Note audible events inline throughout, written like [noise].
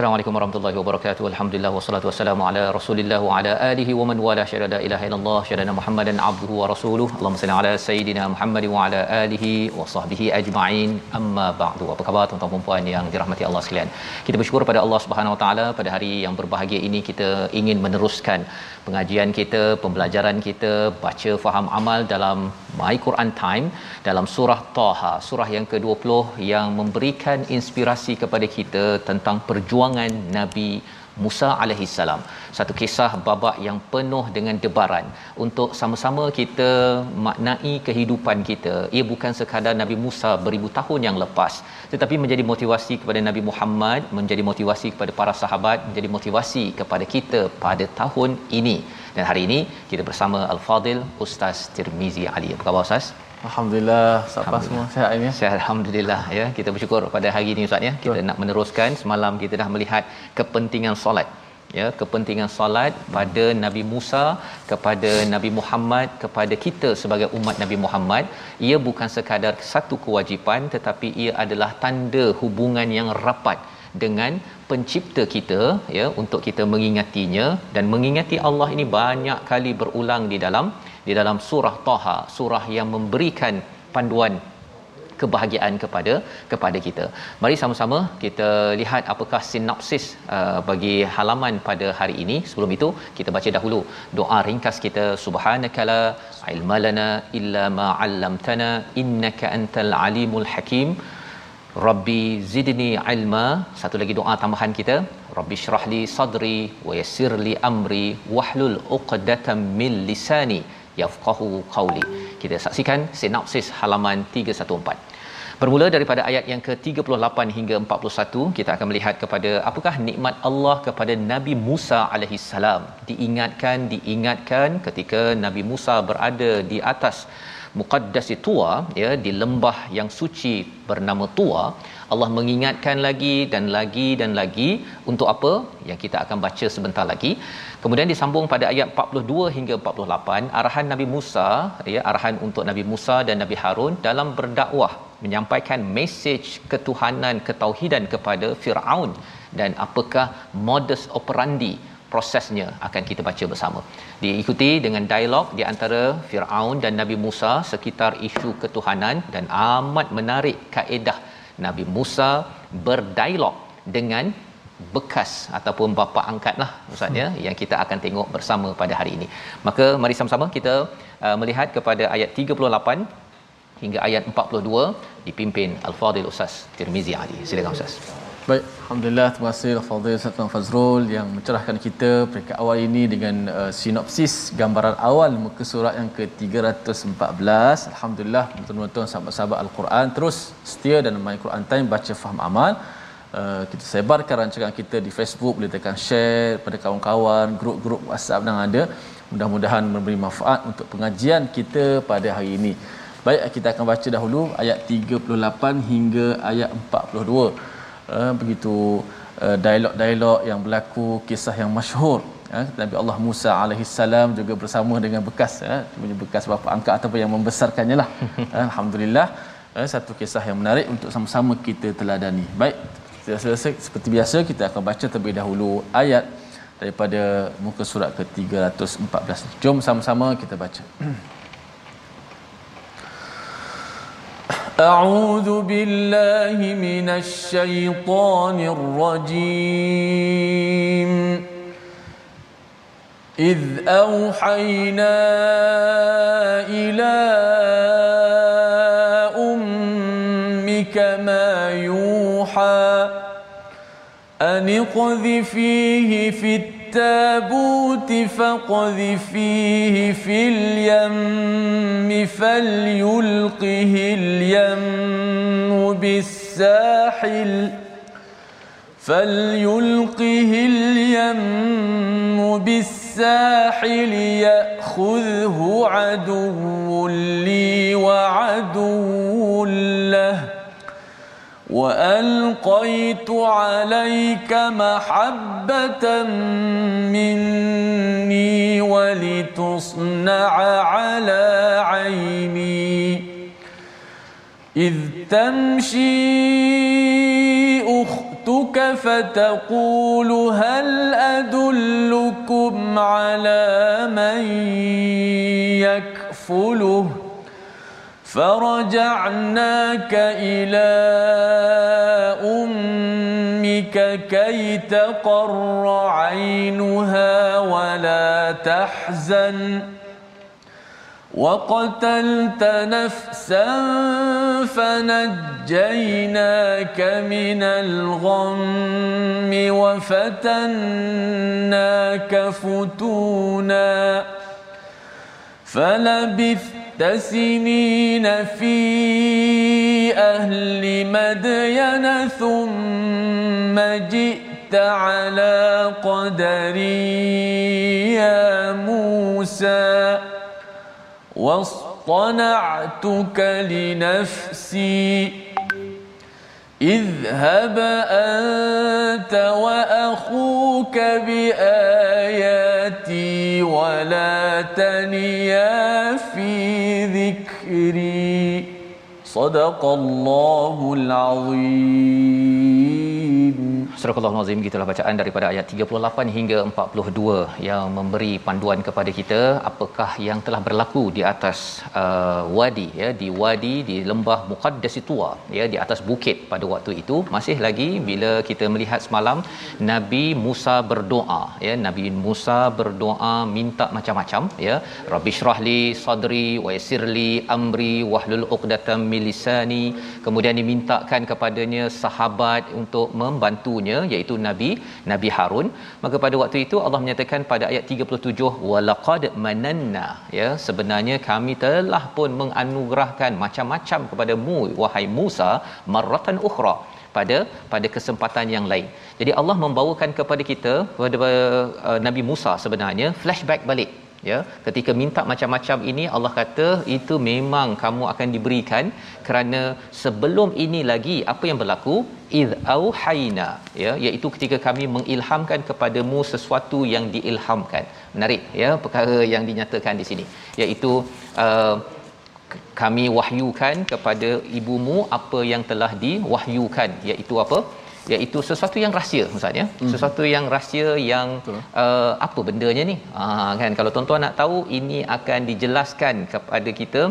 Assalamualaikum warahmatullahi wabarakatuh. Alhamdulillah wassalatu wassalamu ala Rasulillah wa ala alihi wa man wala syada la ilaha illallah syada Muhammadan abduhu wa rasuluh. Allahumma salli ala sayidina Muhammad wa ala alihi wa sahbihi ajma'in. Amma ba'du. Apa khabar tuan-tuan dan puan yang dirahmati Allah sekalian? Kita bersyukur pada Allah Subhanahu wa taala pada hari yang berbahagia ini kita ingin meneruskan pengajian kita, pembelajaran kita, baca faham amal dalam My Quran Time dalam surah Taha, surah yang ke-20 yang memberikan inspirasi kepada kita tentang perjuangan Nabi Musa alaihi salam. Satu kisah babak yang penuh dengan debaran untuk sama-sama kita maknai kehidupan kita. Ia bukan sekadar Nabi Musa beribu tahun yang lepas, tetapi menjadi motivasi kepada Nabi Muhammad, menjadi motivasi kepada para sahabat, menjadi motivasi kepada kita pada tahun ini. Dan hari ini kita bersama Al-Fadil Ustaz Tirmizi Ali. Apa khabar Ustaz? Alhamdulillah, siapa semua sihat ini? Sihat alhamdulillah ya. Kita bersyukur pada hari ini Ustaz ya. Kita Betul. nak meneruskan semalam kita dah melihat kepentingan solat. Ya, kepentingan solat pada Nabi Musa kepada Nabi Muhammad kepada kita sebagai umat Nabi Muhammad, ia bukan sekadar satu kewajipan tetapi ia adalah tanda hubungan yang rapat dengan pencipta kita ya untuk kita mengingatinya dan mengingati Allah ini banyak kali berulang di dalam di dalam surah Taha surah yang memberikan panduan kebahagiaan kepada kepada kita. Mari sama-sama kita lihat apakah sinopsis uh, bagi halaman pada hari ini. Sebelum itu kita baca dahulu doa ringkas kita subhanakala ilmalana illa ma 'allamtana innaka antal alimul hakim. Rabbi zidni ilma. Satu lagi doa tambahan kita. Rabbi syrah li sadri wa yassir li amri. Wahlul uqdatam min lisani yafqahu qawli. Kita saksikan sinopsis halaman 314 Bermula daripada ayat yang ke-38 hingga 41 kita akan melihat kepada apakah nikmat Allah kepada Nabi Musa alaihi salam. Diingatkan diingatkan ketika Nabi Musa berada di atas muqaddasi tua ya di lembah yang suci bernama tua Allah mengingatkan lagi dan lagi dan lagi untuk apa? Yang kita akan baca sebentar lagi. Kemudian disambung pada ayat 42 hingga 48 arahan Nabi Musa ya arahan untuk Nabi Musa dan Nabi Harun dalam berdakwah menyampaikan mesej ketuhanan ketauhidan kepada Firaun dan apakah modus operandi prosesnya akan kita baca bersama. Diikuti dengan dialog di antara Firaun dan Nabi Musa sekitar isu ketuhanan dan amat menarik kaedah Nabi Musa berdialog dengan bekas ataupun bapa angkatlah ustaz ya yang kita akan tengok bersama pada hari ini. Maka mari sama-sama kita uh, melihat kepada ayat 38 hingga ayat 42 dipimpin Al-Fadil Ustaz Tirmizi Ali. Silakan Ustaz. Baik, alhamdulillah terima kasih Al-Fadil Ustaz Fazrul yang mencerahkan kita peringkat awal ini dengan uh, sinopsis gambaran awal muka surat yang ke-314. Alhamdulillah tuan-tuan sahabat-sahabat Al-Quran terus setia dan main Quran Time baca faham amal. Uh, kita sebarkan rancangan kita di Facebook boleh tekan share pada kawan-kawan grup-grup WhatsApp yang ada mudah-mudahan memberi manfaat untuk pengajian kita pada hari ini baik kita akan baca dahulu ayat 38 hingga ayat 42 uh, begitu uh, dialog-dialog yang berlaku kisah yang masyhur. Ya, Nabi Allah Musa alaihi salam juga bersama dengan bekas ya, punya bekas bapa angkat ataupun yang membesarkannya lah. [laughs] Alhamdulillah ya, satu kisah yang menarik untuk sama-sama kita teladani. Baik seperti biasa kita akan baca terlebih dahulu ayat daripada muka surat ke-314 jom sama-sama kita baca [clears throat] أعوذ بالله من الشيطان الرجيم. إذ أوحينا إلى أمك ما يوحى أن اقذفيه في التنين التابوت فاقذفيه في اليم فليلقه اليم بالساحل فليلقه اليم بالساحل يأخذه عدو لي وعدو له وألقيت عليك محبة مني ولتصنع على عيني. إذ تمشي أختك فتقول هل أدلكم على من يكفله؟ فرجعناك إلى أمك كي تقر عينها ولا تحزن. وقتلت نفسا فنجيناك من الغم وفتناك فتونا. فلبثت سنين في أهل مدين ثم جئت على قدري يا موسى واصطنعتك لنفسي اذهب أنت وأخوك بآياتي ولا تنيا في ذكري. صدق الله العظيم. Surah Al-Azim gitulah bacaan daripada ayat 38 hingga 42 yang memberi panduan kepada kita apakah yang telah berlaku di atas uh, wadi ya di wadi di lembah Muqaddas Tua ya di atas bukit pada waktu itu. Masih lagi bila kita melihat semalam Nabi Musa berdoa ya Nabi Musa berdoa minta macam-macam ya. Rabbi syrahli sadri wa yassirli amri wahlul 'uqdatam min lisani. Kemudian dimintakan kepadanya sahabat untuk membantunya suaminya iaitu Nabi Nabi Harun. Maka pada waktu itu Allah menyatakan pada ayat 37 walaqad mananna. Ya sebenarnya kami telah pun menganugerahkan macam-macam kepadamu wahai Musa marratan ukhra pada pada kesempatan yang lain. Jadi Allah membawakan kepada kita kepada uh, Nabi Musa sebenarnya flashback balik ya ketika minta macam-macam ini Allah kata itu memang kamu akan diberikan kerana sebelum ini lagi apa yang berlaku? Id auhayna. Ya iaitu ketika kami mengilhamkan kepadamu sesuatu yang diilhamkan. Menarik ya perkara yang dinyatakan di sini. Iaitu uh, kami wahyukan kepada ibumu apa yang telah diwahyukan. Iaitu apa iaitu sesuatu yang rahsia maksudnya hmm. sesuatu yang rahsia yang uh, apa bendanya ni? Uh, kan? Kalau tuan-tuan nak tahu ini akan dijelaskan kepada kita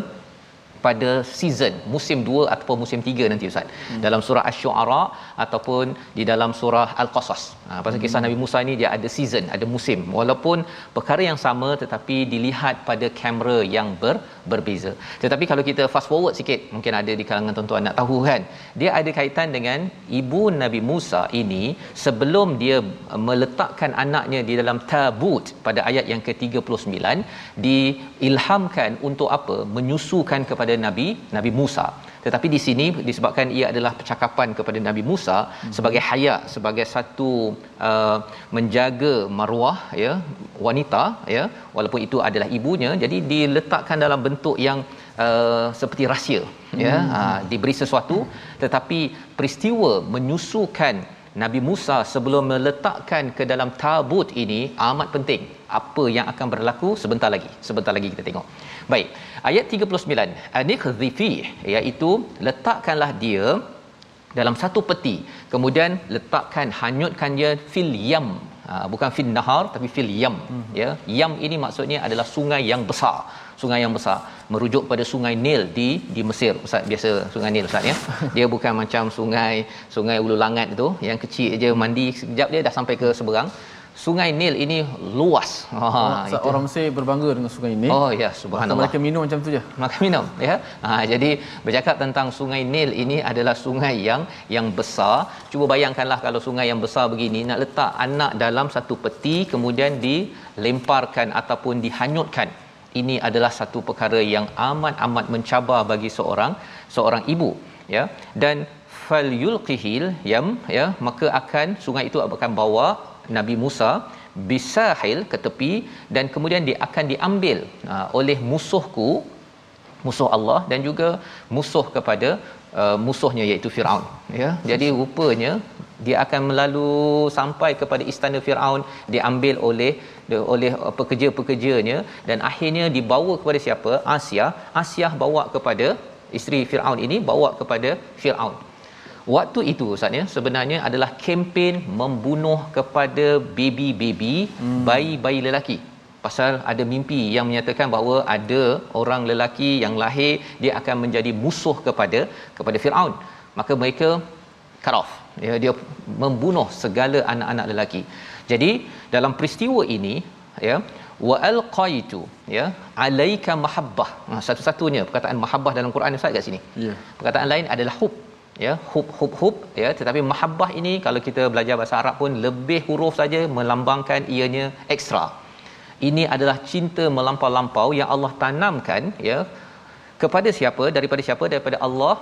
pada season musim 2 ataupun musim 3 nanti ustaz. Hmm. dalam surah asy-syu'ara ataupun di dalam surah al-qasas ha pasal kisah hmm. Nabi Musa ni dia ada season ada musim walaupun perkara yang sama tetapi dilihat pada kamera yang ber, berbeza tetapi kalau kita fast forward sikit mungkin ada di kalangan tuan-tuan nak tahu kan dia ada kaitan dengan ibu Nabi Musa ini sebelum dia meletakkan anaknya di dalam tabut pada ayat yang ke-39 diilhamkan untuk apa menyusukan kepada Nabi Nabi Musa. Tetapi di sini disebabkan ia adalah percakapan kepada Nabi Musa hmm. sebagai haya sebagai satu uh, menjaga maruah ya wanita ya walaupun itu adalah ibunya jadi diletakkan dalam bentuk yang uh, seperti rahsia ya. hmm. ya uh, diberi sesuatu tetapi peristiwa menyusukan Nabi Musa sebelum meletakkan ke dalam tabut ini amat penting apa yang akan berlaku sebentar lagi. Sebentar lagi kita tengok. Baik ayat 39 anikhdhifi iaitu letakkanlah dia dalam satu peti. Kemudian letakkan hanyutkan dia fil yam. Ha, bukan fil nahar tapi fil yam. Hmm. ya yam ini maksudnya adalah sungai yang besar sungai yang besar merujuk pada sungai Nil di di Mesir ustaz biasa sungai Nil ustaz ya [laughs] dia bukan macam sungai sungai Ulu Langat itu yang kecil aja mandi sekejap dia dah sampai ke seberang Sungai Nil ini luas. Ha itu. orang Mesir berbangga dengan sungai Nil. Oh ya, subhanallah. Mereka minum macam tu je. Maka minum, ya. Ha jadi bercakap tentang Sungai Nil ini adalah sungai yang yang besar. Cuba bayangkanlah kalau sungai yang besar begini nak letak anak dalam satu peti kemudian dilemparkan ataupun dihanyutkan. Ini adalah satu perkara yang amat-amat mencabar bagi seorang seorang ibu, ya. Dan fal yulqihil yam ya maka akan sungai itu akan bawa Nabi Musa bisahil ke tepi dan kemudian dia akan diambil uh, oleh musuhku musuh Allah dan juga musuh kepada uh, musuhnya iaitu Firaun ya jadi rupanya dia akan melalu sampai kepada istana Firaun diambil oleh oleh pekerja-pekerjanya. Dan akhirnya dibawa kepada siapa? Asia. Asia bawa kepada isteri Firaun ini bawa kepada Firaun. Waktu itu Ustaz ya sebenarnya adalah kempen membunuh kepada baby-baby hmm. bayi-bayi lelaki. Pasal ada mimpi yang menyatakan bahawa ada orang lelaki yang lahir dia akan menjadi musuh kepada kepada Firaun. Maka mereka cut off. Ya dia membunuh segala anak-anak lelaki. Jadi dalam peristiwa ini ya wa alqaitu ya alaika mahabbah. Nah, satu-satunya perkataan mahabbah dalam Quran Ustaz kat sini. Ya. Yeah. perkataan lain adalah hub ya hub hub hub ya tetapi mahabbah ini kalau kita belajar bahasa Arab pun lebih huruf saja melambangkan ianya ekstra. Ini adalah cinta melampau-lampau yang Allah tanamkan ya kepada siapa? Daripada siapa? Daripada Allah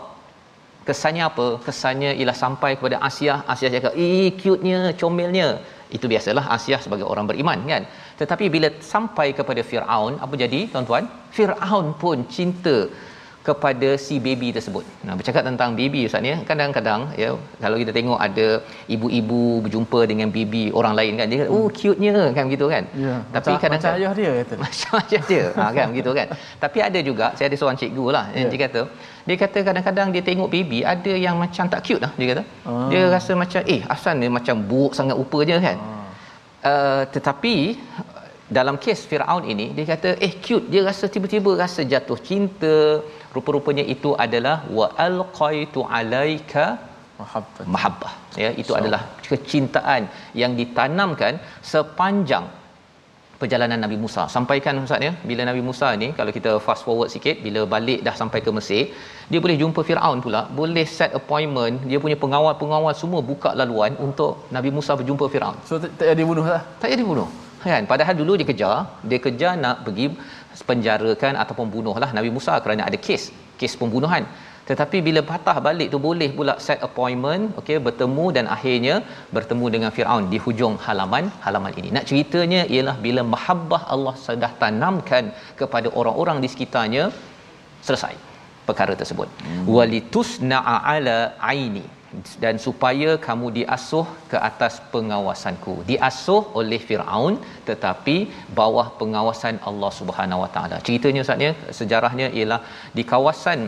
kesannya apa? Kesannya ialah sampai kepada Asia Asia cakap eh cute-nya comelnya. Itu biasalah Asia sebagai orang beriman kan? Tetapi bila sampai kepada Firaun apa jadi tuan-tuan? Firaun pun cinta kepada si baby tersebut. Nah, bercakap tentang baby Ustaz ni, kadang-kadang ya kalau kita tengok ada ibu-ibu berjumpa dengan baby orang lain kan dia kata, "Oh, cute-nya" kan begitu kan. Ya, Tapi kadang macam ayah dia kata. [laughs] Macam ayah dia. ha kan begitu kan. Tapi ada juga saya ada seorang cikgu lah ya. dia kata dia kata kadang-kadang dia tengok baby ada yang macam tak cute lah dia kata. Ah. Dia rasa macam eh asal ni macam buruk sangat rupanya kan. Ah. Uh, tetapi dalam kes Firaun ini dia kata eh cute dia rasa tiba-tiba rasa jatuh cinta rupa-rupanya itu adalah wa alqaitu alaika mahabbah. Mahabbah. Ya itu so. adalah kecintaan yang ditanamkan sepanjang perjalanan Nabi Musa. Sampaikan ustaz ya bila Nabi Musa ni kalau kita fast forward sikit bila balik dah sampai ke Mesir dia boleh jumpa Firaun pula. Boleh set appointment dia punya pengawal-pengawal semua buka laluan untuk Nabi Musa berjumpa Firaun. So tak jadi bunuh lah. Tak jadi bunuh kan? Padahal dulu dia kejar dia kejar nak pergi penjarakan ataupun bunuhlah Nabi Musa kerana ada kes kes pembunuhan. Tetapi bila patah balik tu boleh pula set appointment okey bertemu dan akhirnya bertemu dengan Firaun di hujung halaman halaman ini. Nak ceritanya ialah bila mahabbah Allah sudah tanamkan kepada orang-orang di sekitarnya selesai perkara tersebut. Hmm. walitusna'a ala aini dan supaya kamu diasuh ke atas pengawasanku. Diasuh oleh Firaun tetapi bawah pengawasan Allah Subhanahu Wa Taala. Ceritanya ustaznya sejarahnya ialah di kawasan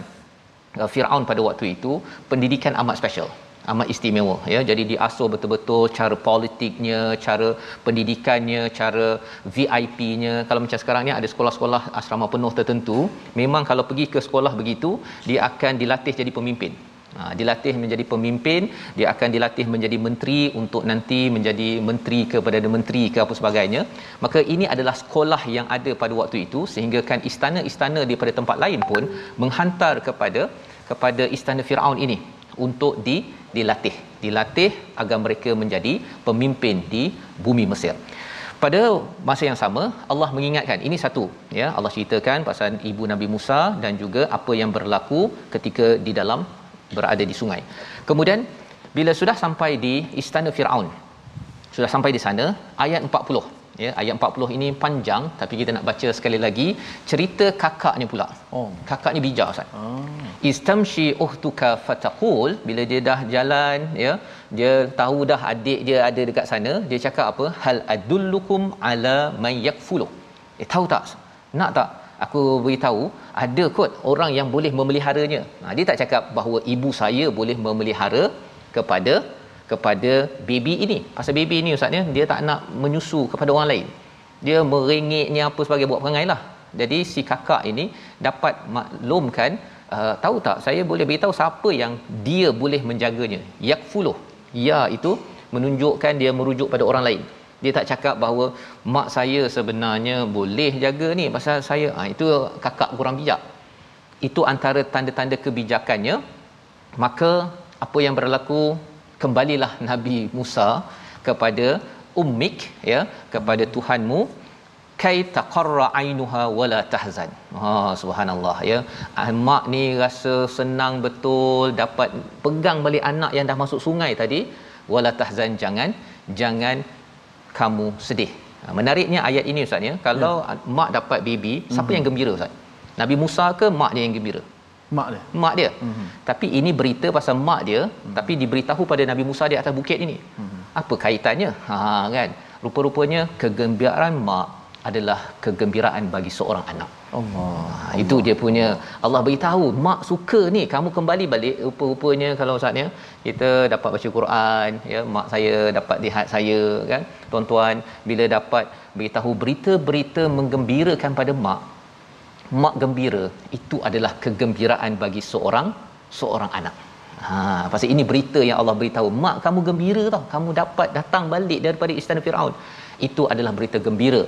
uh, Firaun pada waktu itu pendidikan amat special amat istimewa ya. Jadi diasuh betul-betul cara politiknya cara pendidikannya cara VIP-nya kalau macam sekarang ni ada sekolah-sekolah asrama penuh tertentu. Memang kalau pergi ke sekolah begitu dia akan dilatih jadi pemimpin Ha, dilatih menjadi pemimpin, dia akan dilatih menjadi menteri untuk nanti menjadi menteri kepada menteri ke apa sebagainya. Maka ini adalah sekolah yang ada pada waktu itu sehingga kan istana-istana daripada tempat lain pun menghantar kepada kepada istana Firaun ini untuk di dilatih, dilatih agar mereka menjadi pemimpin di bumi Mesir. Pada masa yang sama Allah mengingatkan ini satu ya Allah ceritakan pasal ibu Nabi Musa dan juga apa yang berlaku ketika di dalam berada di sungai. Kemudian bila sudah sampai di istana Firaun. Sudah sampai di sana ayat 40. ya ayat 40 ini panjang tapi kita nak baca sekali lagi cerita kakaknya pula Oh. kakaknya bijak ustaz Ah. istamshi uhtuka fataqul bila dia dah jalan ya dia tahu dah adik dia ada dekat sana dia cakap apa hal adullukum ala may yakfulu eh tahu tak nak tak aku beritahu ada kot orang yang boleh memeliharanya. Ha, dia tak cakap bahawa ibu saya boleh memelihara kepada kepada baby ini. Pasal baby ini ustaz ya dia tak nak menyusu kepada orang lain. Dia merengeknya apa sebagai buat perangai lah. Jadi si kakak ini dapat maklumkan uh, tahu tak saya boleh beritahu siapa yang dia boleh menjaganya? Yakfuluh ya itu menunjukkan dia merujuk pada orang lain dia tak cakap bahawa mak saya sebenarnya boleh jaga ni. Pasal saya ha, itu kakak kurang bijak. Itu antara tanda-tanda kebijakannya. Maka apa yang berlaku kembalilah Nabi Musa kepada ummik ya kepada Tuhanmu. Kai taqarra ainuha wala tahzan. Ha subhanallah ya. Ah, Mak ni rasa senang betul dapat pegang balik anak yang dah masuk sungai tadi. Wala tahzan jangan jangan kamu sedih. Ha, menariknya ayat ini ustaz ya. Kalau ya. mak dapat baby, siapa Mhm. yang gembira ustaz? Nabi Musa ke mak dia yang gembira? Mak dia. mak dia. Mm-hmm. Tapi ini berita pasal mak dia, mm-hmm. tapi diberitahu pada Nabi Musa di atas bukit ini. Mm-hmm. Apa kaitannya? Ha kan. Rupa-rupanya kegembiraan mak adalah kegembiraan bagi seorang anak. Allah. Ha, itu dia punya Allah beritahu mak suka ni kamu kembali balik rupa-rupanya kalau ustaznya kita dapat baca Quran ya mak saya dapat lihat saya kan tuan-tuan bila dapat beritahu berita-berita menggembirakan pada mak mak gembira itu adalah kegembiraan bagi seorang seorang anak. Ha pasal ini berita yang Allah beritahu mak kamu gembira tau kamu dapat datang balik daripada istana Firaun. Itu adalah berita gembira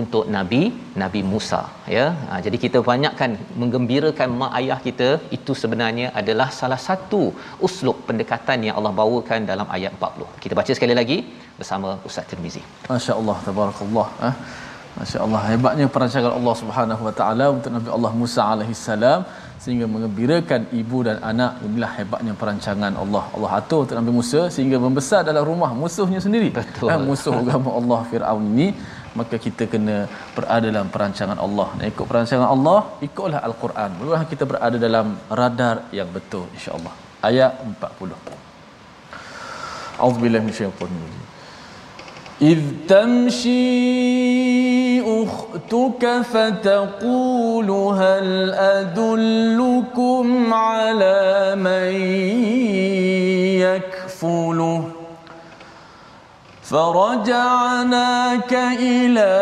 untuk nabi Nabi Musa ya. Ha, jadi kita banyakkan menggembirakan mak ayah kita itu sebenarnya adalah salah satu uslub pendekatan yang Allah bawakan dalam ayat 40. Kita baca sekali lagi bersama Ustaz Tirmizi. Masya-Allah tabarakallah ah. Masya-Allah hebatnya perancangan Allah Subhanahu wa taala untuk Nabi Allah Musa alaihi salam sehingga mengembirakan ibu dan anak inilah hebatnya perancangan Allah. Allah atur untuk Nabi Musa sehingga membesar dalam rumah musuhnya sendiri. Betul. Ah, musuh agama Allah Firaun ini maka kita kena berada dalam perancangan Allah. Nak ikut perancangan Allah, ikutlah Al-Quran. Mudah kita berada dalam radar yang betul insya-Allah. Ayat 40. A'udzubillahi minasyaitonir rajim. إذ تمشي أختك فتقول هل أدلكم على من يكفله فرجعناك إلى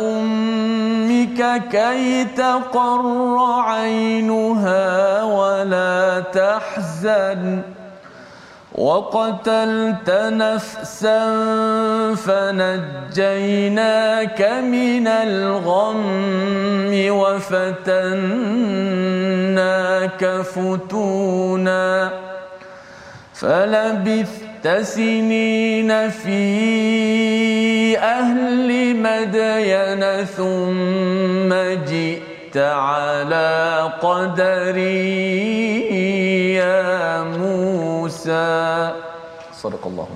أمك كي تقر عينها ولا تحزن. وقتلت نفسا فنجيناك من الغم وفتناك فتونا. فلبثت سنين في أهل مدين ثم جئت على قدري يا موسى. صدق الله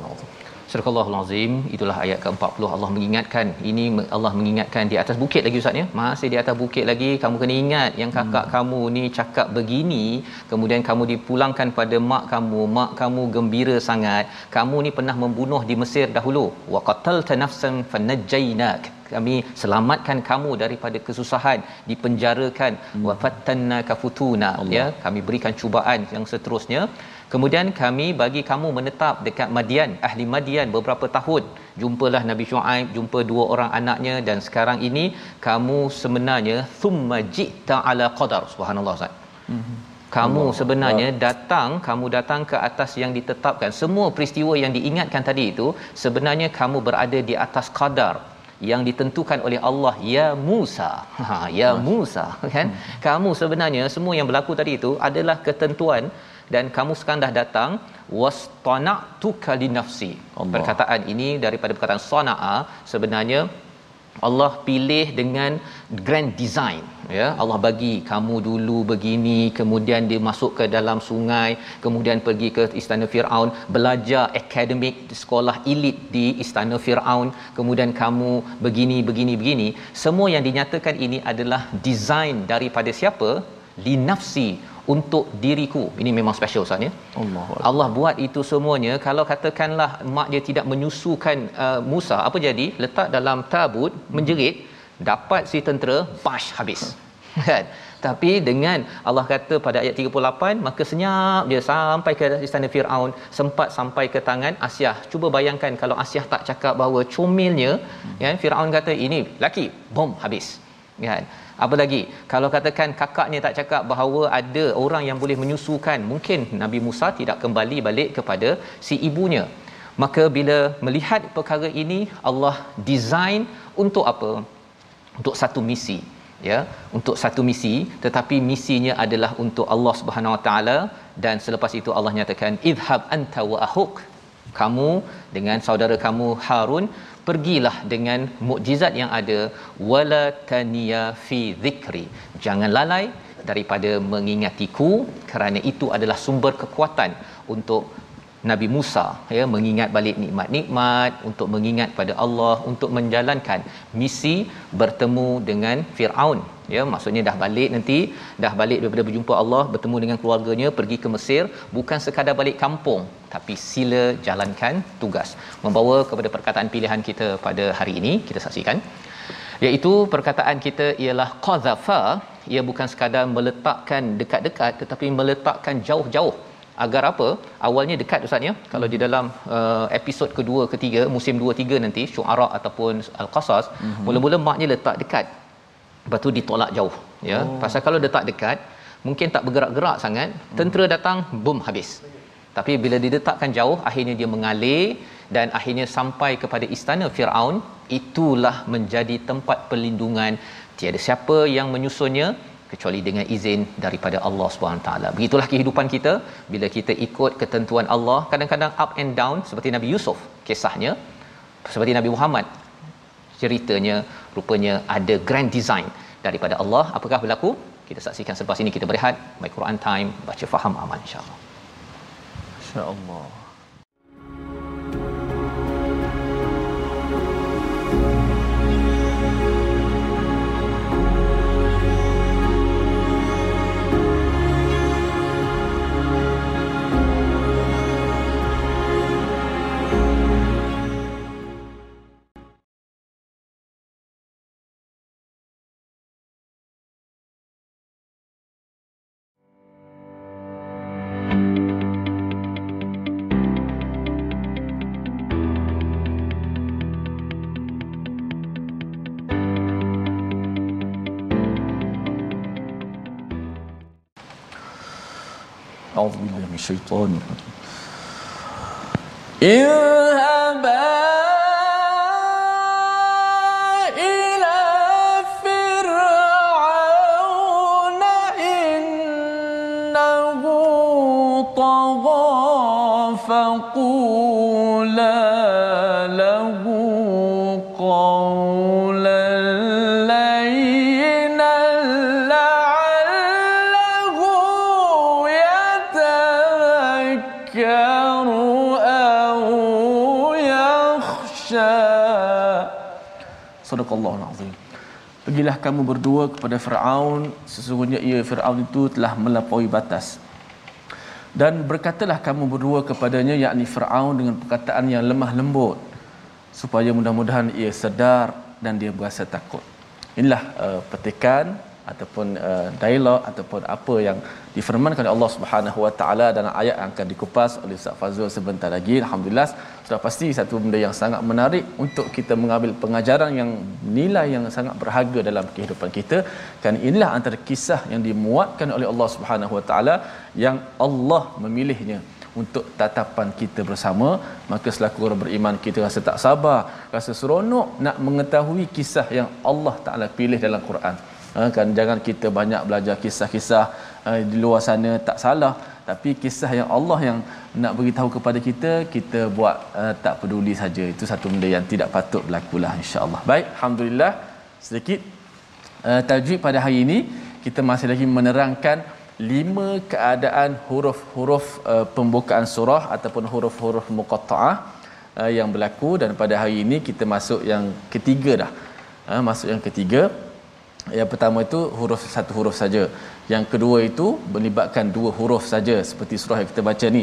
Surah Al-Azim itulah ayat ke-40 Allah mengingatkan ini Allah mengingatkan di atas bukit lagi ustaz ya? Masih di atas bukit lagi kamu kena ingat yang kakak hmm. kamu ni cakap begini kemudian kamu dipulangkan pada mak kamu mak kamu gembira sangat. Kamu ni pernah membunuh di Mesir dahulu. Wa qatalta nafsan fanajjaynak kami selamatkan kamu daripada kesusahan dipenjarakan. Hmm. wa fattanna kafutuna ya kami berikan cubaan yang seterusnya. Kemudian kami bagi kamu menetap dekat Madian ahli Madian beberapa tahun. Jumpalah Nabi Shu'aib jumpa dua orang anaknya dan sekarang ini kamu sebenarnya thumma ji'ta ala qadar. Subhanallah ustaz. Mhm. kamu Allah. sebenarnya datang kamu datang ke atas yang ditetapkan. Semua peristiwa yang diingatkan tadi itu sebenarnya kamu berada di atas qadar yang ditentukan oleh Allah ya Musa. Ha ya Musa kan? Hmm. kamu sebenarnya semua yang berlaku tadi itu adalah ketentuan dan kamu sekarang dah datang wastana'tuka li nafsi. Perkataan ini daripada perkataan sana'a sebenarnya Allah pilih dengan grand design ya. Allah bagi kamu dulu begini kemudian dia masuk ke dalam sungai kemudian pergi ke istana Firaun belajar akademik di sekolah elit di istana Firaun kemudian kamu begini begini begini. Semua yang dinyatakan ini adalah design daripada siapa? Li nafsi untuk diriku. Ini memang special Ustaz ya. Allah Allah buat itu semuanya. Kalau katakanlah mak dia tidak menyusukan uh, Musa apa jadi? Letak dalam tabut menjerit dapat si tentera bash habis. [laughs] Kan? Tapi dengan Allah kata pada ayat 38 maka senyap dia sampai ke istana Firaun sempat sampai ke tangan Asyah. Cuba bayangkan kalau Asyah tak cakap bahawa comilnya kan? Firaun kata ini laki bom habis. Kan apa lagi? Kalau katakan kakaknya tak cakap bahawa ada orang yang boleh menyusukan mungkin Nabi Musa tidak kembali balik kepada si ibunya. Maka bila melihat perkara ini Allah design untuk apa? Untuk satu misi ya. Untuk satu misi tetapi misinya adalah untuk Allah Subhanahu Wa Taala. Dan selepas itu Allah nyatakan idhab anta wa ahuk kamu dengan saudara kamu Harun pergilah dengan mukjizat yang ada wala taniya fi dhikri. Jangan lalai daripada mengingatiku kerana itu adalah sumber kekuatan untuk Nabi Musa ya mengingat balik nikmat-nikmat untuk mengingat pada Allah untuk menjalankan misi bertemu dengan Firaun. Ya maksudnya dah balik nanti dah balik daripada berjumpa Allah bertemu dengan keluarganya pergi ke Mesir bukan sekadar balik kampung tapi sila jalankan tugas. Membawa kepada perkataan pilihan kita pada hari ini kita saksikan. Iaitu perkataan kita ialah qazafa ia bukan sekadar meletakkan dekat-dekat tetapi meletakkan jauh-jauh agar apa? Awalnya dekat ustaz ya? Kalau di dalam uh, episod kedua ketiga musim 2 3 nanti syuara ataupun al-qasas mm-hmm. mula-mula maknya letak dekat. Lepas tu ditolak jauh ya? Oh. pasal kalau letak dekat mungkin tak bergerak-gerak sangat tentera datang boom habis. Tapi bila diletakkan jauh akhirnya dia mengalir dan akhirnya sampai kepada istana Firaun itulah menjadi tempat perlindungan tiada siapa yang menyusunnya kecuali dengan izin daripada Allah Subhanahu taala. Begitulah kehidupan kita bila kita ikut ketentuan Allah, kadang-kadang up and down seperti Nabi Yusuf kisahnya, seperti Nabi Muhammad ceritanya rupanya ada grand design daripada Allah. Apakah berlaku? Kita saksikan selepas ini kita berehat My Quran Time baca faham aman insya-Allah. Insya-Allah. الشيطان اذهبا Sadaqallahu azim. Pergilah kamu berdua kepada Firaun, sesungguhnya ia Firaun itu telah melampaui batas. Dan berkatalah kamu berdua kepadanya yakni Firaun dengan perkataan yang lemah lembut supaya mudah-mudahan ia sedar dan dia berasa takut. Inilah uh, petikan ataupun uh, dialog ataupun apa yang difirmankan oleh Allah Subhanahu Wa Taala dalam ayat yang akan dikupas oleh Ustaz Fazrul sebentar lagi. Alhamdulillah sudah pasti satu benda yang sangat menarik untuk kita mengambil pengajaran yang nilai yang sangat berharga dalam kehidupan kita. Kan inilah antara kisah yang dimuatkan oleh Allah Subhanahu Wa Taala yang Allah memilihnya untuk tatapan kita bersama maka selaku orang beriman kita rasa tak sabar rasa seronok nak mengetahui kisah yang Allah Taala pilih dalam Quran ha, kan jangan kita banyak belajar kisah-kisah uh, di luar sana tak salah. Tapi kisah yang Allah yang nak beritahu kepada kita kita buat uh, tak peduli saja. Itu satu benda yang tidak patut berlaku lah insya-Allah. Baik alhamdulillah. Sedikit uh, tajwid pada hari ini. Kita masih lagi menerangkan lima keadaan huruf-huruf uh, pembukaan surah ataupun huruf-huruf muqatta'ah uh, yang berlaku. Dan pada hari ini kita masuk yang ketiga dah. Uh, masuk yang ketiga yang pertama itu huruf satu huruf saja. Yang kedua itu melibatkan dua huruf saja seperti surah yang kita baca ni.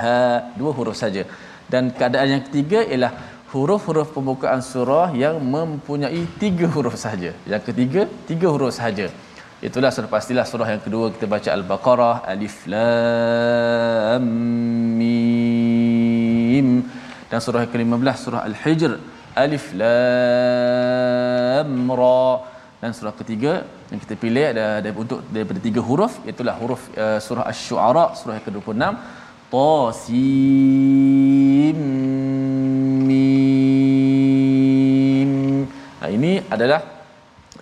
Ha dua huruf saja. Dan keadaan yang ketiga ialah huruf-huruf pembukaan surah yang mempunyai tiga huruf saja. Yang ketiga tiga huruf saja. Itulah sudah pastilah surah yang kedua kita baca al-baqarah alif lam mim. Dan surah yang ke-15 surah al-hijr alif lam ra dan surah ketiga yang kita pilih ada, ada untuk daripada tiga huruf itulah huruf uh, surah asy-syu'ara surah yang ke-26 ta mim nah, ini adalah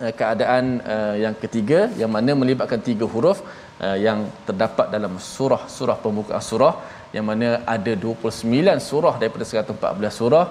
uh, keadaan uh, yang ketiga yang mana melibatkan tiga huruf uh, yang terdapat dalam surah-surah pembukaan surah yang mana ada 29 surah daripada 114 surah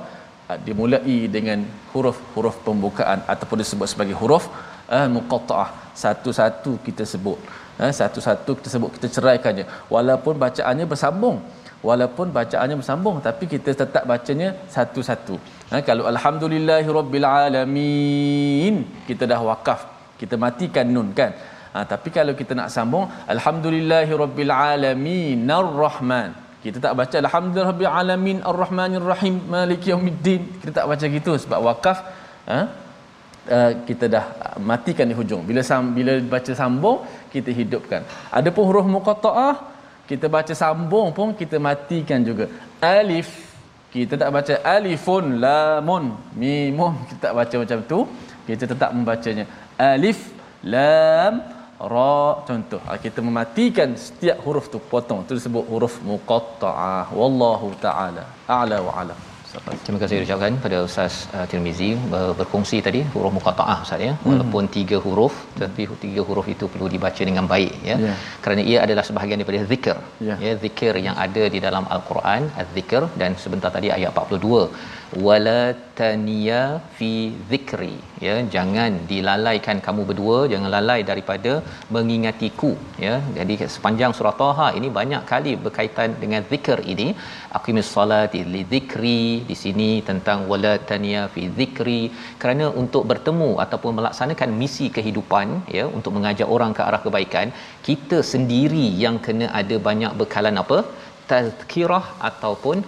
dimulai dengan huruf-huruf pembukaan ataupun disebut sebagai huruf uh, muqatta'ah. Satu-satu kita sebut. Uh, satu-satu kita sebut kita ceraikannya. Walaupun bacaannya bersambung. Walaupun bacaannya bersambung tapi kita tetap bacanya satu-satu. Ha, kalau alhamdulillahirabbil alamin kita dah wakaf. Kita matikan nun kan? Ha, tapi kalau kita nak sambung alhamdulillahirabbil alamin arrahman kita tak baca alhamdulillahirabbil alamin arrahmanirrahim maliki yaumiddin. Kita tak baca gitu sebab wakaf ha, uh, kita dah matikan di hujung. Bila sam, bila baca sambung kita hidupkan. Adapun huruf muqattaah kita baca sambung pun kita matikan juga. Alif kita tak baca alifun lamun mimun. Kita tak baca macam tu. Kita tetap membacanya. Alif lam ra contoh ah, kita mematikan setiap huruf tu potong tu disebut huruf muqattaah wallahu taala a'la wa alam Terima kasih ucapkan pada Ustaz uh, Tirmizi ber- berkongsi tadi huruf muqattaah Ustaz ya. Hmm. Walaupun tiga huruf tapi tiga huruf itu perlu dibaca dengan baik ya. Yeah. Kerana ia adalah sebahagian daripada zikir. Yeah. Ya, zikir yang ada di dalam al-Quran, az-zikr dan sebentar tadi ayat 42 wala taniya fi zikri. Ya jangan dilalaikan kamu berdua jangan lalai daripada mengingatiku. Ya jadi sepanjang surah taha ini banyak kali berkaitan dengan zikir ini. Aqimis salati li zikri. Di sini tentang wala taniya fi zikri. Kerana untuk bertemu ataupun melaksanakan misi kehidupan ya untuk mengajak orang ke arah kebaikan kita sendiri yang kena ada banyak bekalan apa? Tazkirah ataupun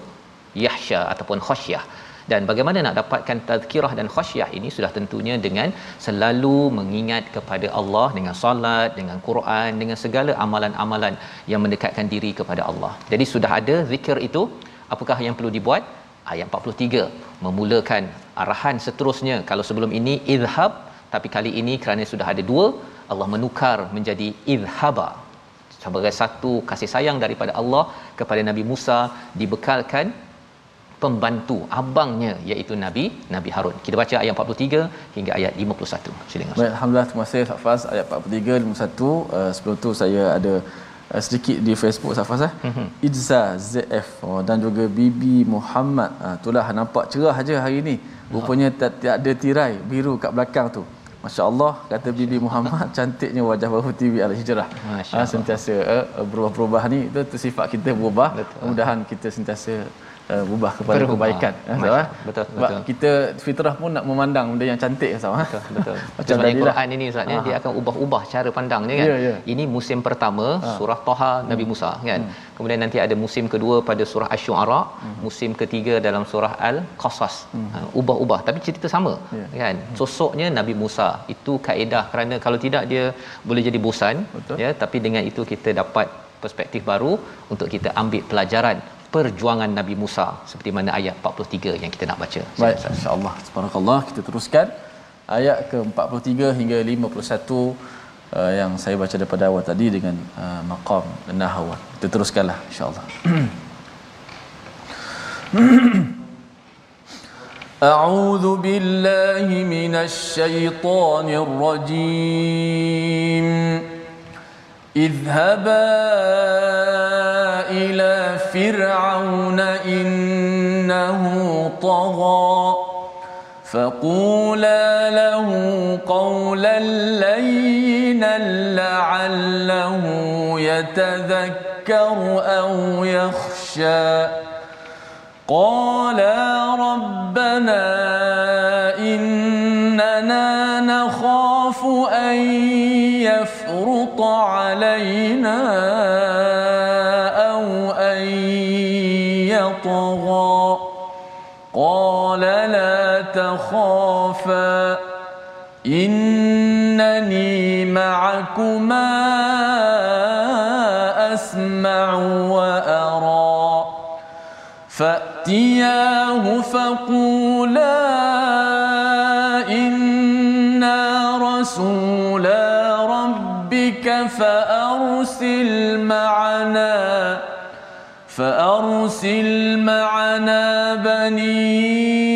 yahsya ataupun khasyah dan bagaimana nak dapatkan tazkirah dan khasyah ini sudah tentunya dengan selalu mengingat kepada Allah dengan solat dengan Quran dengan segala amalan-amalan yang mendekatkan diri kepada Allah. Jadi sudah ada zikir itu apakah yang perlu dibuat? Ayat 43 memulakan arahan seterusnya. Kalau sebelum ini izhab tapi kali ini kerana sudah ada dua Allah menukar menjadi izhaba sebagai satu kasih sayang daripada Allah kepada Nabi Musa dibekalkan pembantu abangnya iaitu Nabi Nabi Harun. Kita baca ayat 43 hingga ayat 51. Silakan. Baik, alhamdulillah terima kasih Safas ayat 43 51 uh, sebelum tu saya ada uh, sedikit di Facebook Safas eh. Mm-hmm. Idza ZF oh, dan juga Bibi Muhammad. Uh, itulah nampak cerah aja hari ni. Rupanya tak, tak ada tirai biru kat belakang tu. Masya Allah kata Bibi Muhammad cantiknya wajah baru TV Al Hijrah. Ha, sentiasa uh, berubah-ubah ni itu, itu sifat kita berubah. Mudah-mudahan kita sentiasa uh, berubah kepada berubah. kebaikan eh, betul, betul sebab betul. kita fitrah pun nak memandang benda yang cantik sama betul betul [laughs] macam dalam Quran ini ustaz ya, dia akan ubah-ubah cara pandangnya kan yeah, yeah. ini musim pertama ha. surah Taha hmm. Nabi Musa kan hmm. kemudian nanti ada musim kedua pada surah Asy-Syu'ara hmm. musim ketiga dalam surah Al-Qasas hmm. ha, ubah-ubah tapi cerita sama yeah. kan sosoknya Nabi Musa itu kaedah kerana kalau tidak dia boleh jadi bosan betul. ya tapi dengan itu kita dapat perspektif baru untuk kita ambil pelajaran perjuangan Nabi Musa seperti mana ayat 43 yang kita nak baca. Baik, insya-Allah. Subhanakallah, kita teruskan ayat ke-43 hingga 51 uh, yang saya baca daripada awal tadi dengan uh, maqam nahwa. Kita teruskanlah insya-Allah. أعوذ بالله من الشيطان الرجيم اذهبا إلى فرعون إنه طغى فقولا له قولا لينا لعله يتذكر أو يخشى قالا ربنا إننا نخاف أن يفرط علينا تخافا إنني معكما أسمع وأرى. فأتياه فقولا إنا رسولا ربك فأرسل معنا. فأرسل معنا بني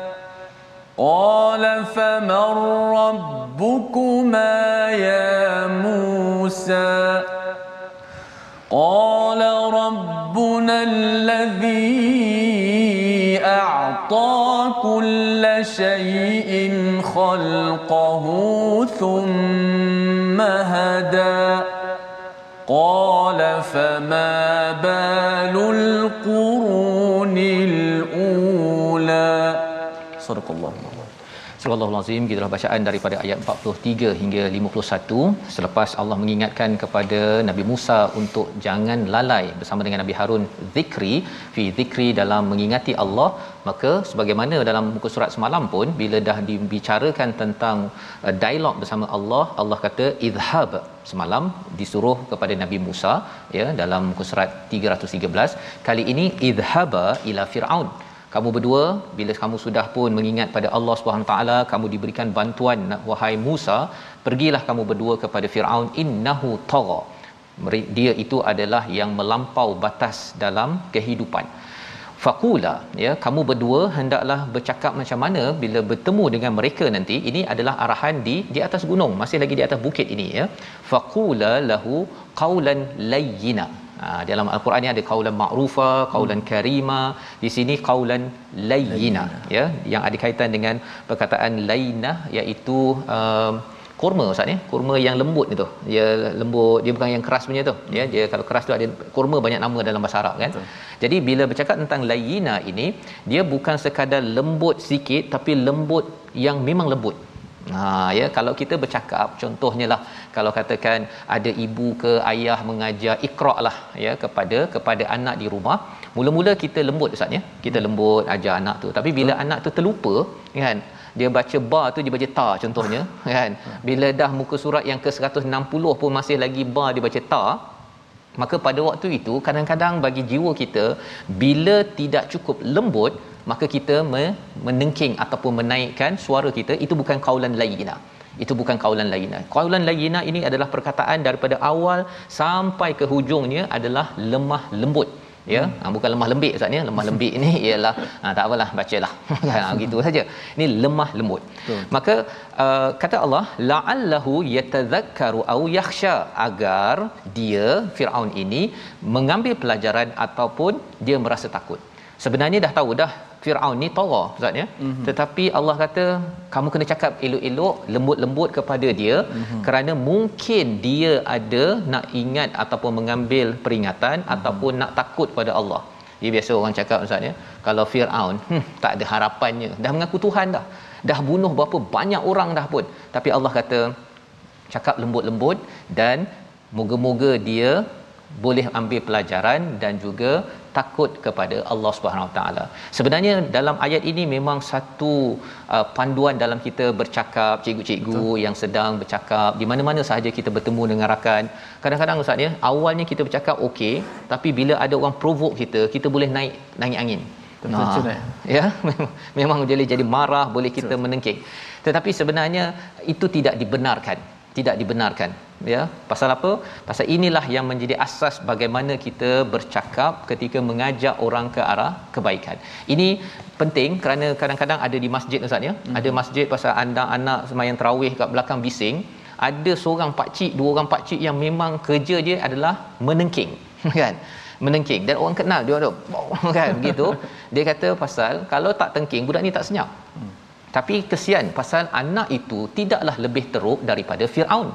قال فمن ربكما يا موسى؟ قال ربنا الذي أعطى كل شيء خلقه ثم هدى. قال فما بال القرون الأولى؟ صدق الله. Surah Al-Azim kita bacaan daripada ayat 43 hingga 51 selepas Allah mengingatkan kepada Nabi Musa untuk jangan lalai bersama dengan Nabi Harun zikri fi zikri dalam mengingati Allah maka sebagaimana dalam muka surat semalam pun bila dah dibicarakan tentang uh, dialog bersama Allah Allah kata idhab semalam disuruh kepada Nabi Musa ya dalam muka surat 313 kali ini idhaba ila fir'aun kamu berdua bila kamu sudah pun mengingat pada Allah Subhanahu taala kamu diberikan bantuan wahai Musa pergilah kamu berdua kepada Firaun. Innahu tagha. Dia itu adalah yang melampau batas dalam kehidupan. Fakula ya kamu berdua hendaklah bercakap macam mana bila bertemu dengan mereka nanti. Ini adalah arahan di di atas gunung masih lagi di atas bukit ini ya. Fakula lahu qaulan layyina Ha, dalam al-Quran ni ada qaulan ma'rufa, qaulan karima, di sini qaulan layyina ya yang ada kaitan dengan perkataan lainah iaitu uh, kurma ustaz ni. Kurma yang lembut itu dia lembut dia bukan yang keras punya tu. Ya dia kalau keras tu ada kurma banyak nama dalam bahasa Arab kan. Betul. jadi bila bercakap tentang layina ini dia bukan sekadar lembut sikit tapi lembut yang memang lembut Ha ya kalau kita bercakap contohnya lah kalau katakan ada ibu ke ayah mengajar iqra lah ya kepada kepada anak di rumah mula-mula kita lembut ustaz ya kita hmm. lembut ajar anak tu tapi bila hmm. anak tu terlupa kan dia baca ba tu dia baca ta contohnya kan bila dah muka surat yang ke 160 pun masih lagi ba dia baca ta maka pada waktu itu kadang-kadang bagi jiwa kita bila tidak cukup lembut maka kita menengking ataupun menaikkan suara kita itu bukan kaulan layyina itu bukan kaulan layyina kaulan layyina ini adalah perkataan daripada awal sampai ke hujungnya adalah lemah lembut ya hmm. ha, bukan lemah lembik ustaz ni lemah lembik ini ialah ha, tak apalah bacalah ha, [laughs] gitu saja ini lemah lembut Betul. maka uh, kata Allah la'allahu yatadhakkaru au yakhsha agar dia Firaun ini mengambil pelajaran ataupun dia merasa takut sebenarnya dah tahu dah Firaun ni tara ustaz ya mm-hmm. tetapi Allah kata kamu kena cakap elok-elok lembut-lembut kepada dia mm-hmm. kerana mungkin dia ada nak ingat ataupun mengambil peringatan mm-hmm. ataupun nak takut pada Allah dia biasa orang cakap ustaz ya kalau Firaun hmm, tak ada harapannya dah mengaku Tuhan dah dah bunuh berapa banyak orang dah pun tapi Allah kata cakap lembut-lembut dan moga-moga dia boleh ambil pelajaran dan juga takut kepada Allah Subhanahu Wa Taala. Sebenarnya dalam ayat ini memang satu uh, panduan dalam kita bercakap, cikgu-cikgu Betul. yang sedang bercakap di mana-mana sahaja kita bertemu dengan rakan. Kadang-kadang ustaz ya, awalnya kita bercakap okey, tapi bila ada orang provoke kita, kita boleh naik naik angin. Betul ha, ya [laughs] memang, memang jadi jadi marah boleh kita menengking tetapi sebenarnya itu tidak dibenarkan tidak dibenarkan ya. Pasal apa? Pasal inilah yang menjadi asas bagaimana kita bercakap ketika mengajak orang ke arah kebaikan. Ini penting kerana kadang-kadang ada di masjid ustaz ya. Hmm. ada masjid pasal anda anak sembahyang tarawih kat belakang bising ada seorang pak cik dua orang pak cik yang memang kerja dia adalah menengking [laughs] kan? Menengking. Dan orang kenal dia ada [laughs] kan? Begitu. Dia kata pasal kalau tak tengking budak ni tak senyap. Hmm. Tapi kesian pasal anak itu tidaklah lebih teruk daripada Firaun.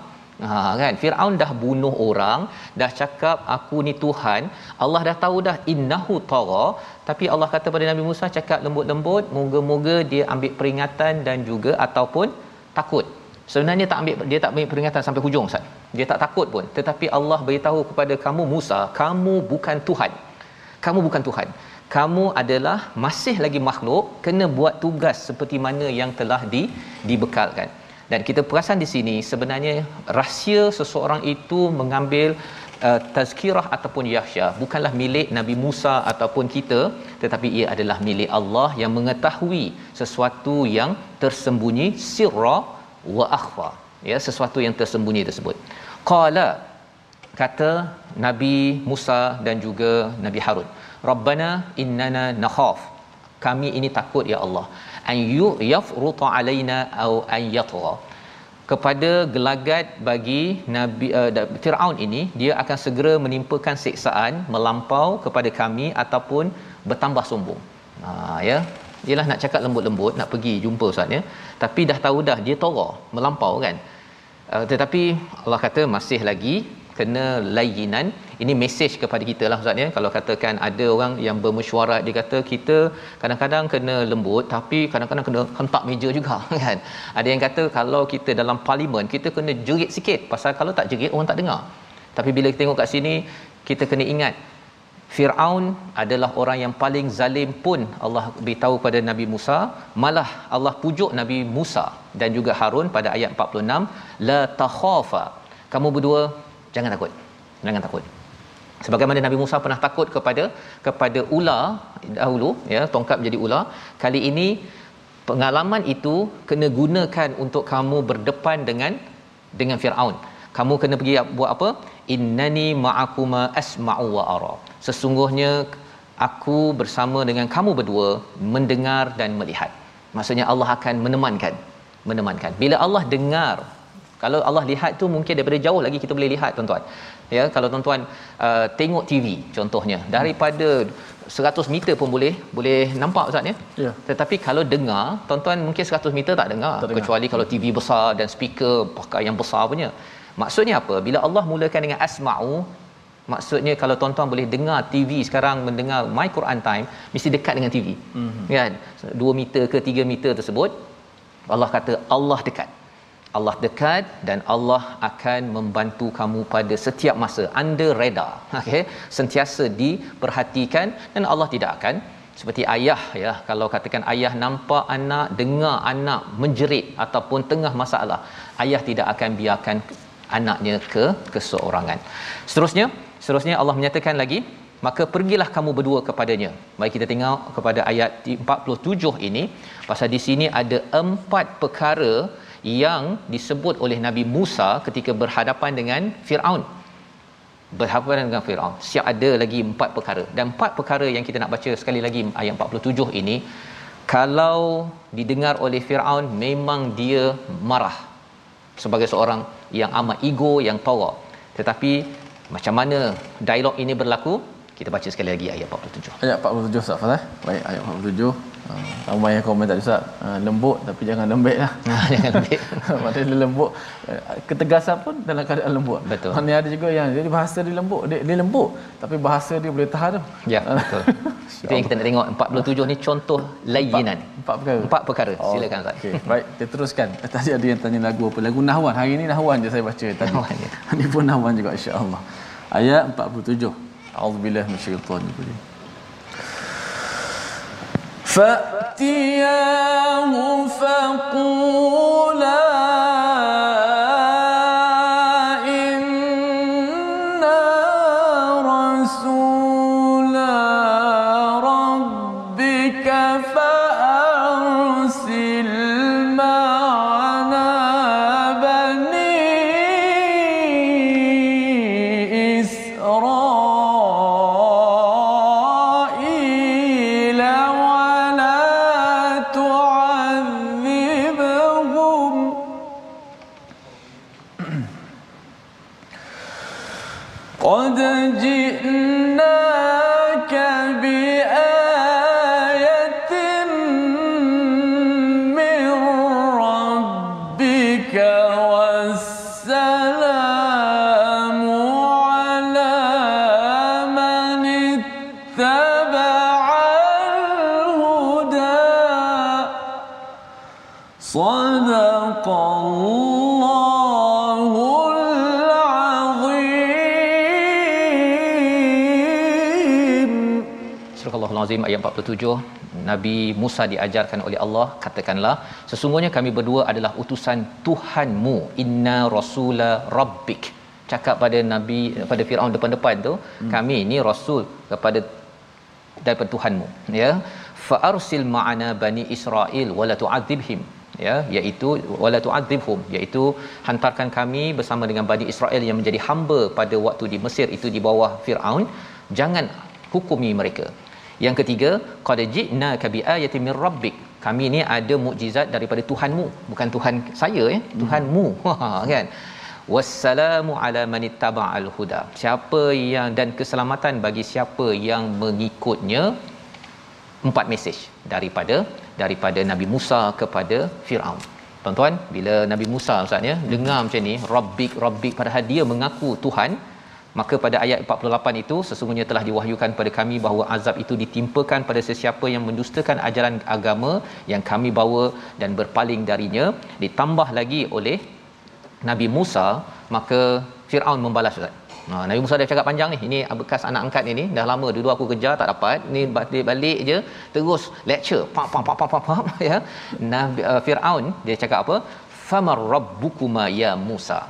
Ha kan? Firaun dah bunuh orang dah cakap aku ni Tuhan. Allah dah tahu dah innahu tara tapi Allah kata pada Nabi Musa cakap lembut-lembut moga-moga dia ambil peringatan dan juga ataupun takut. Sebenarnya tak ambil dia tak ambil peringatan sampai hujung Ustaz. Dia tak takut pun. Tetapi Allah beritahu kepada kamu Musa kamu bukan Tuhan. Kamu bukan Tuhan kamu adalah masih lagi makhluk kena buat tugas seperti mana yang telah di dibekalkan. Dan kita perasan di sini sebenarnya rahsia seseorang itu mengambil uh, tazkirah ataupun yahya. Bukanlah milik Nabi Musa ataupun kita tetapi ia adalah milik Allah yang mengetahui sesuatu yang tersembunyi sirra wa akhfa. Ya sesuatu yang tersembunyi tersebut. Qala kata nabi Musa dan juga nabi Harun rabbana innana nakhaf. Kami ini takut ya Allah. An yafruta alaina au an yatgha. Kepada gelagat bagi nabi uh, Firaun ini dia akan segera menimpakan siksaan melampau kepada kami ataupun bertambah sombong. Ha ya. Ialah nak cakap lembut-lembut nak pergi jumpa ustaz ya. Tapi dah tahu dah dia tora melampau kan. Uh, tetapi Allah kata masih lagi kena layinan ini mesej kepada kita lah ustaz ya. Kalau katakan ada orang yang bermesyuarat dia kata kita kadang-kadang kena lembut tapi kadang-kadang kena hentak meja juga [laughs] kan? Ada yang kata kalau kita dalam parlimen kita kena jerit sikit. Pasal kalau tak jerit orang tak dengar. Tapi bila kita tengok kat sini kita kena ingat Firaun adalah orang yang paling zalim pun Allah beritahu pada Nabi Musa. Malah Allah pujuk Nabi Musa dan juga Harun pada ayat 46 la takhafa. Kamu berdua jangan takut. Jangan takut. Sebagaimana Nabi Musa pernah takut kepada kepada ular dahulu ya tongkat menjadi ular kali ini pengalaman itu kena gunakan untuk kamu berdepan dengan dengan Firaun. Kamu kena pergi buat apa? Innani ma'akuma asma'u wa ara. Sesungguhnya aku bersama dengan kamu berdua mendengar dan melihat. Maksudnya Allah akan menemankan menemankan. Bila Allah dengar kalau Allah lihat tu mungkin daripada jauh lagi kita boleh lihat tuan-tuan. Ya kalau tuan-tuan uh, tengok TV contohnya daripada 100 meter pun boleh boleh nampak ustaz ya? Ya. Tetapi kalau dengar tuan-tuan mungkin 100 meter tak dengar, tak dengar. kecuali kalau TV besar dan speaker pakai yang besar punya. Maksudnya apa? Bila Allah mulakan dengan asma'u maksudnya kalau tuan-tuan boleh dengar TV sekarang mendengar my Quran time mesti dekat dengan TV mm-hmm. kan? 2 meter ke 3 meter tersebut Allah kata Allah dekat Allah dekat dan Allah akan membantu kamu pada setiap masa. Under radar [laughs] okey sentiasa diperhatikan dan Allah tidak akan seperti ayah ya. Kalau katakan ayah nampak anak dengar anak menjerit ataupun tengah masalah ayah tidak akan biarkan anaknya ke keseorangan. Seterusnya seterusnya Allah menyatakan lagi maka pergilah kamu berdua kepadanya. Mari kita tengok kepada ayat 47 ini. Pasal di sini ada empat perkara yang disebut oleh Nabi Musa ketika berhadapan dengan Firaun. Berhadapan dengan Firaun. Siap ada lagi empat perkara. Dan empat perkara yang kita nak baca sekali lagi ayat 47 ini kalau didengar oleh Firaun memang dia marah sebagai seorang yang amat ego yang tawa tetapi macam mana dialog ini berlaku kita baca sekali lagi ayat 47 ayat 47 Ustaz Fazal baik ayat 47 uh, ramai yang komen tadi Ustaz. Uh, lembut tapi jangan lembek lah. [laughs] Jangan lembek. [laughs] Maksudnya lembut. Uh, ketegasan pun dalam keadaan lembut. Betul. Ni ada juga yang jadi bahasa dia lembut. Dia, dia lembut tapi bahasa dia boleh tahan ya betul. Itu yang kita nak tengok. 47 ni contoh layinan empat, empat perkara. Empat perkara. Oh, silakan Ustaz. okay. baik kita teruskan. Tadi ada yang tanya lagu apa? Lagu Nahwan. Hari ini Nahwan je saya baca tadi. Nahwan, ya. [laughs] ni pun Nahwan juga insya-Allah. Ayat 47 A'udzubillah min syaitan ibu Fa'tiyahu faqulah 7 Nabi Musa diajarkan oleh Allah katakanlah sesungguhnya kami berdua adalah utusan Tuhanmu inna rasula rabbik. Cakap pada Nabi pada Firaun depan-depan tu hmm. kami ini rasul kepada daripada Tuhanmu. Ya. Fa arsil ma'ana bani israil wala tu'adzibhim. Ya iaitu wala tu'adzibhum iaitu hantarkan kami bersama dengan bani Israel yang menjadi hamba pada waktu di Mesir itu di bawah Firaun. Jangan hukumi mereka yang ketiga qad ji'na ka bi ayatin min rabbik. Kami ni ada mukjizat daripada Tuhanmu bukan Tuhan saya ya Tuhanmu. [laughs] Ha kan? Wassalamu ala man ittaba'al huda. Siapa yang dan keselamatan bagi siapa yang mengikutnya empat mesej daripada daripada Nabi Musa kepada Firaun. Tuan-tuan bila Nabi Musa ustaz ya dengar macam ni rabbik rabbik padahal dia mengaku Tuhan maka pada ayat 48 itu sesungguhnya telah diwahyukan kepada kami bahawa azab itu ditimpakan pada sesiapa yang mendustakan ajaran agama yang kami bawa dan berpaling darinya ditambah lagi oleh Nabi Musa maka Firaun membalas Ustaz. Ha, Nabi Musa dah cakap panjang ni. Ini bekas anak angkat ni ni. Dah lama dulu aku kejar tak dapat. Ni balik-balik je terus lecture. Pam pam pam pam pam, pam [laughs] ya. Nabi uh, Firaun dia cakap apa? Famar rabbukuma ya Musa.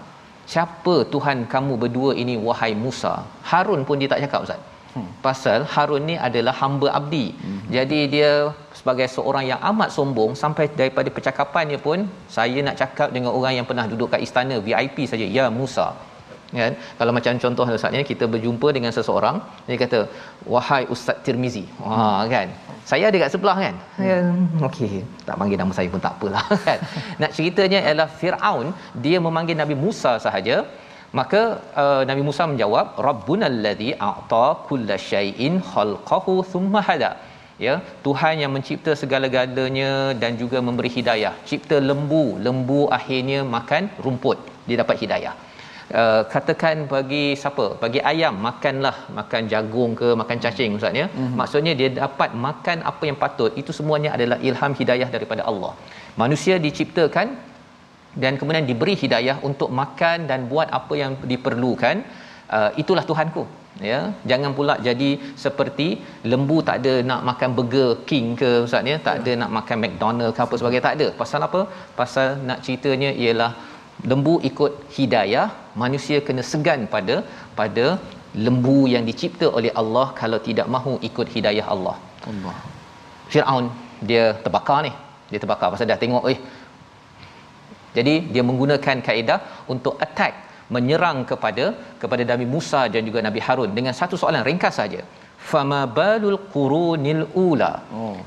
Siapa Tuhan kamu berdua ini wahai Musa? Harun pun dia tak cakap Ustaz. Hmm. Pasal Harun ni adalah hamba abdi. Hmm. Jadi dia sebagai seorang yang amat sombong sampai daripada percakapannya pun saya nak cakap dengan orang yang pernah duduk kat istana VIP saja ya Musa kan? Kalau macam contoh ustaznya kita berjumpa dengan seseorang dia kata wahai ustaz Tirmizi. Ha kan? Saya ada kat sebelah kan? Hmm. okey. Tak panggil nama saya pun tak apalah [laughs] kan? Nak ceritanya ialah Firaun dia memanggil Nabi Musa sahaja. Maka uh, Nabi Musa menjawab rabbunal ladzi a'ta kullasyai'in khalqahu thumma hada. Ya Tuhan yang mencipta segala-galanya dan juga memberi hidayah. Cipta lembu lembu akhirnya makan rumput. Dia dapat hidayah Uh, katakan bagi siapa? Bagi ayam makanlah. Makan jagung ke makan cacing ustaz ya? Mm-hmm. maksudnya dia dapat makan apa yang patut. Itu semuanya adalah ilham hidayah daripada Allah. Manusia diciptakan dan kemudian diberi hidayah untuk makan dan buat apa yang diperlukan. Uh, itulah tuhanku ya? Jangan pula jadi seperti lembu tak ada nak makan burger king ke ustaz ya? Tak ya. ada nak makan McDonald ke apa sebagainya tak ada. Pasal apa? Pasal nak ceritanya ialah lembu ikut hidayah manusia kena segan pada pada lembu yang dicipta oleh Allah kalau tidak mahu ikut hidayah Allah. Allah. Firaun dia terbakar ni. Dia terbakar pasal dah tengok eh jadi dia menggunakan kaedah untuk attack menyerang kepada kepada Nabi Musa dan juga Nabi Harun dengan satu soalan ringkas saja. Fama balul qurunil ula? Oh.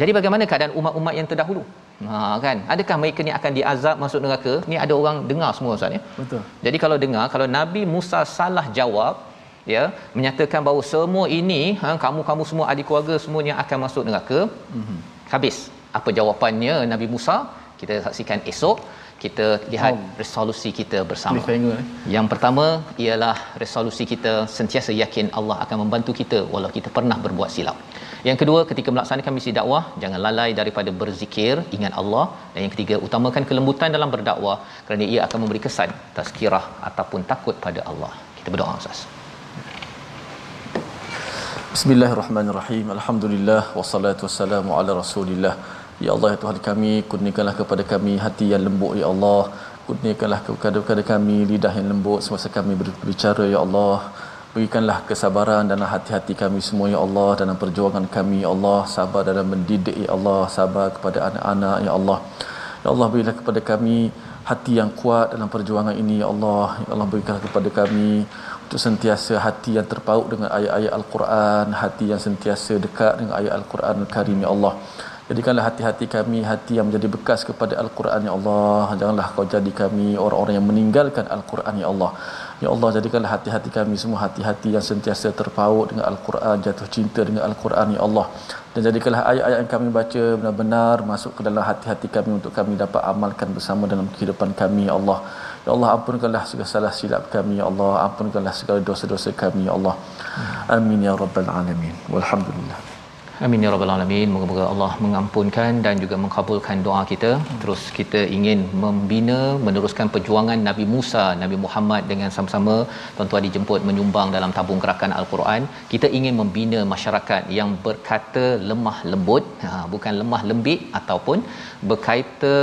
Jadi bagaimana keadaan umat-umat yang terdahulu Ha kan. Adakah mereka ni akan diazab masuk neraka? Ni ada orang dengar semua Ustaz ya. Betul. Jadi kalau dengar kalau Nabi Musa salah jawab ya menyatakan bahawa semua ini ha, kamu-kamu semua ahli keluarga semuanya akan masuk neraka. Mm-hmm. Habis. Apa jawapannya Nabi Musa? Kita saksikan esok kita lihat oh. resolusi kita bersama. Eh? Yang pertama ialah resolusi kita sentiasa yakin Allah akan membantu kita walau kita pernah berbuat silap. Yang kedua ketika melaksanakan misi dakwah jangan lalai daripada berzikir ingat Allah dan yang ketiga utamakan kelembutan dalam berdakwah kerana ia akan memberi kesan tazkirah ataupun takut pada Allah. Kita berdoa Ustaz. Bismillahirrahmanirrahim. Alhamdulillah wassalatu wassalamu ala Rasulillah. Ya Allah ya Tuhan kami, kurniakanlah kepada kami hati yang lembut ya Allah. Kurniakanlah kepada kami lidah yang lembut semasa kami berbicara ya Allah. Berikanlah kesabaran dalam hati-hati kami semua ya Allah dalam perjuangan kami ya Allah. Sabar dalam mendidik ya Allah, sabar kepada anak-anak ya Allah. Ya Allah berilah kepada kami hati yang kuat dalam perjuangan ini ya Allah. Ya Allah berikanlah kepada kami untuk sentiasa hati yang terpaut dengan ayat-ayat Al-Quran, hati yang sentiasa dekat dengan ayat Al-Quran Al-Karim ya Allah. Jadikanlah hati-hati kami hati yang menjadi bekas kepada Al-Quran ya Allah. Janganlah kau jadi kami orang-orang yang meninggalkan Al-Quran ya Allah. Ya Allah jadikanlah hati-hati kami semua hati-hati yang sentiasa terpaut dengan Al-Quran, jatuh cinta dengan Al-Quran ya Allah. Dan jadikanlah ayat-ayat yang kami baca benar-benar masuk ke dalam hati-hati kami untuk kami dapat amalkan bersama dalam kehidupan kami ya Allah. Ya Allah ampunkanlah segala salah silap kami ya Allah. Ampunkanlah segala dosa-dosa kami ya Allah. Amin ya rabbal alamin. Walhamdulillah. Amin ya rabbal alamin. Moga-moga Allah mengampunkan dan juga mengkabulkan doa kita. Terus kita ingin membina meneruskan perjuangan Nabi Musa, Nabi Muhammad dengan sama-sama tuan-tuan dijemput menyumbang dalam tabung gerakan Al-Quran. Kita ingin membina masyarakat yang berkata lemah lembut, ha, bukan lemah lembik ataupun berkata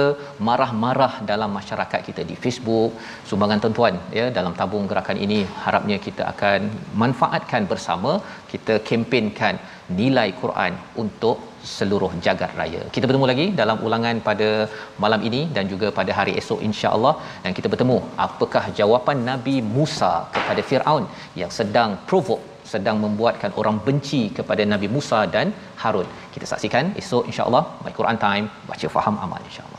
marah-marah dalam masyarakat kita di Facebook. Sumbangan tuan-tuan ya dalam tabung gerakan ini harapnya kita akan manfaatkan bersama. Kita kempenkan nilai Quran untuk seluruh jagat raya. Kita bertemu lagi dalam ulangan pada malam ini dan juga pada hari esok insya-Allah dan kita bertemu apakah jawapan Nabi Musa kepada Firaun yang sedang provoke sedang membuatkan orang benci kepada Nabi Musa dan Harun. Kita saksikan esok insya-Allah My Quran Time baca faham amal insya-Allah.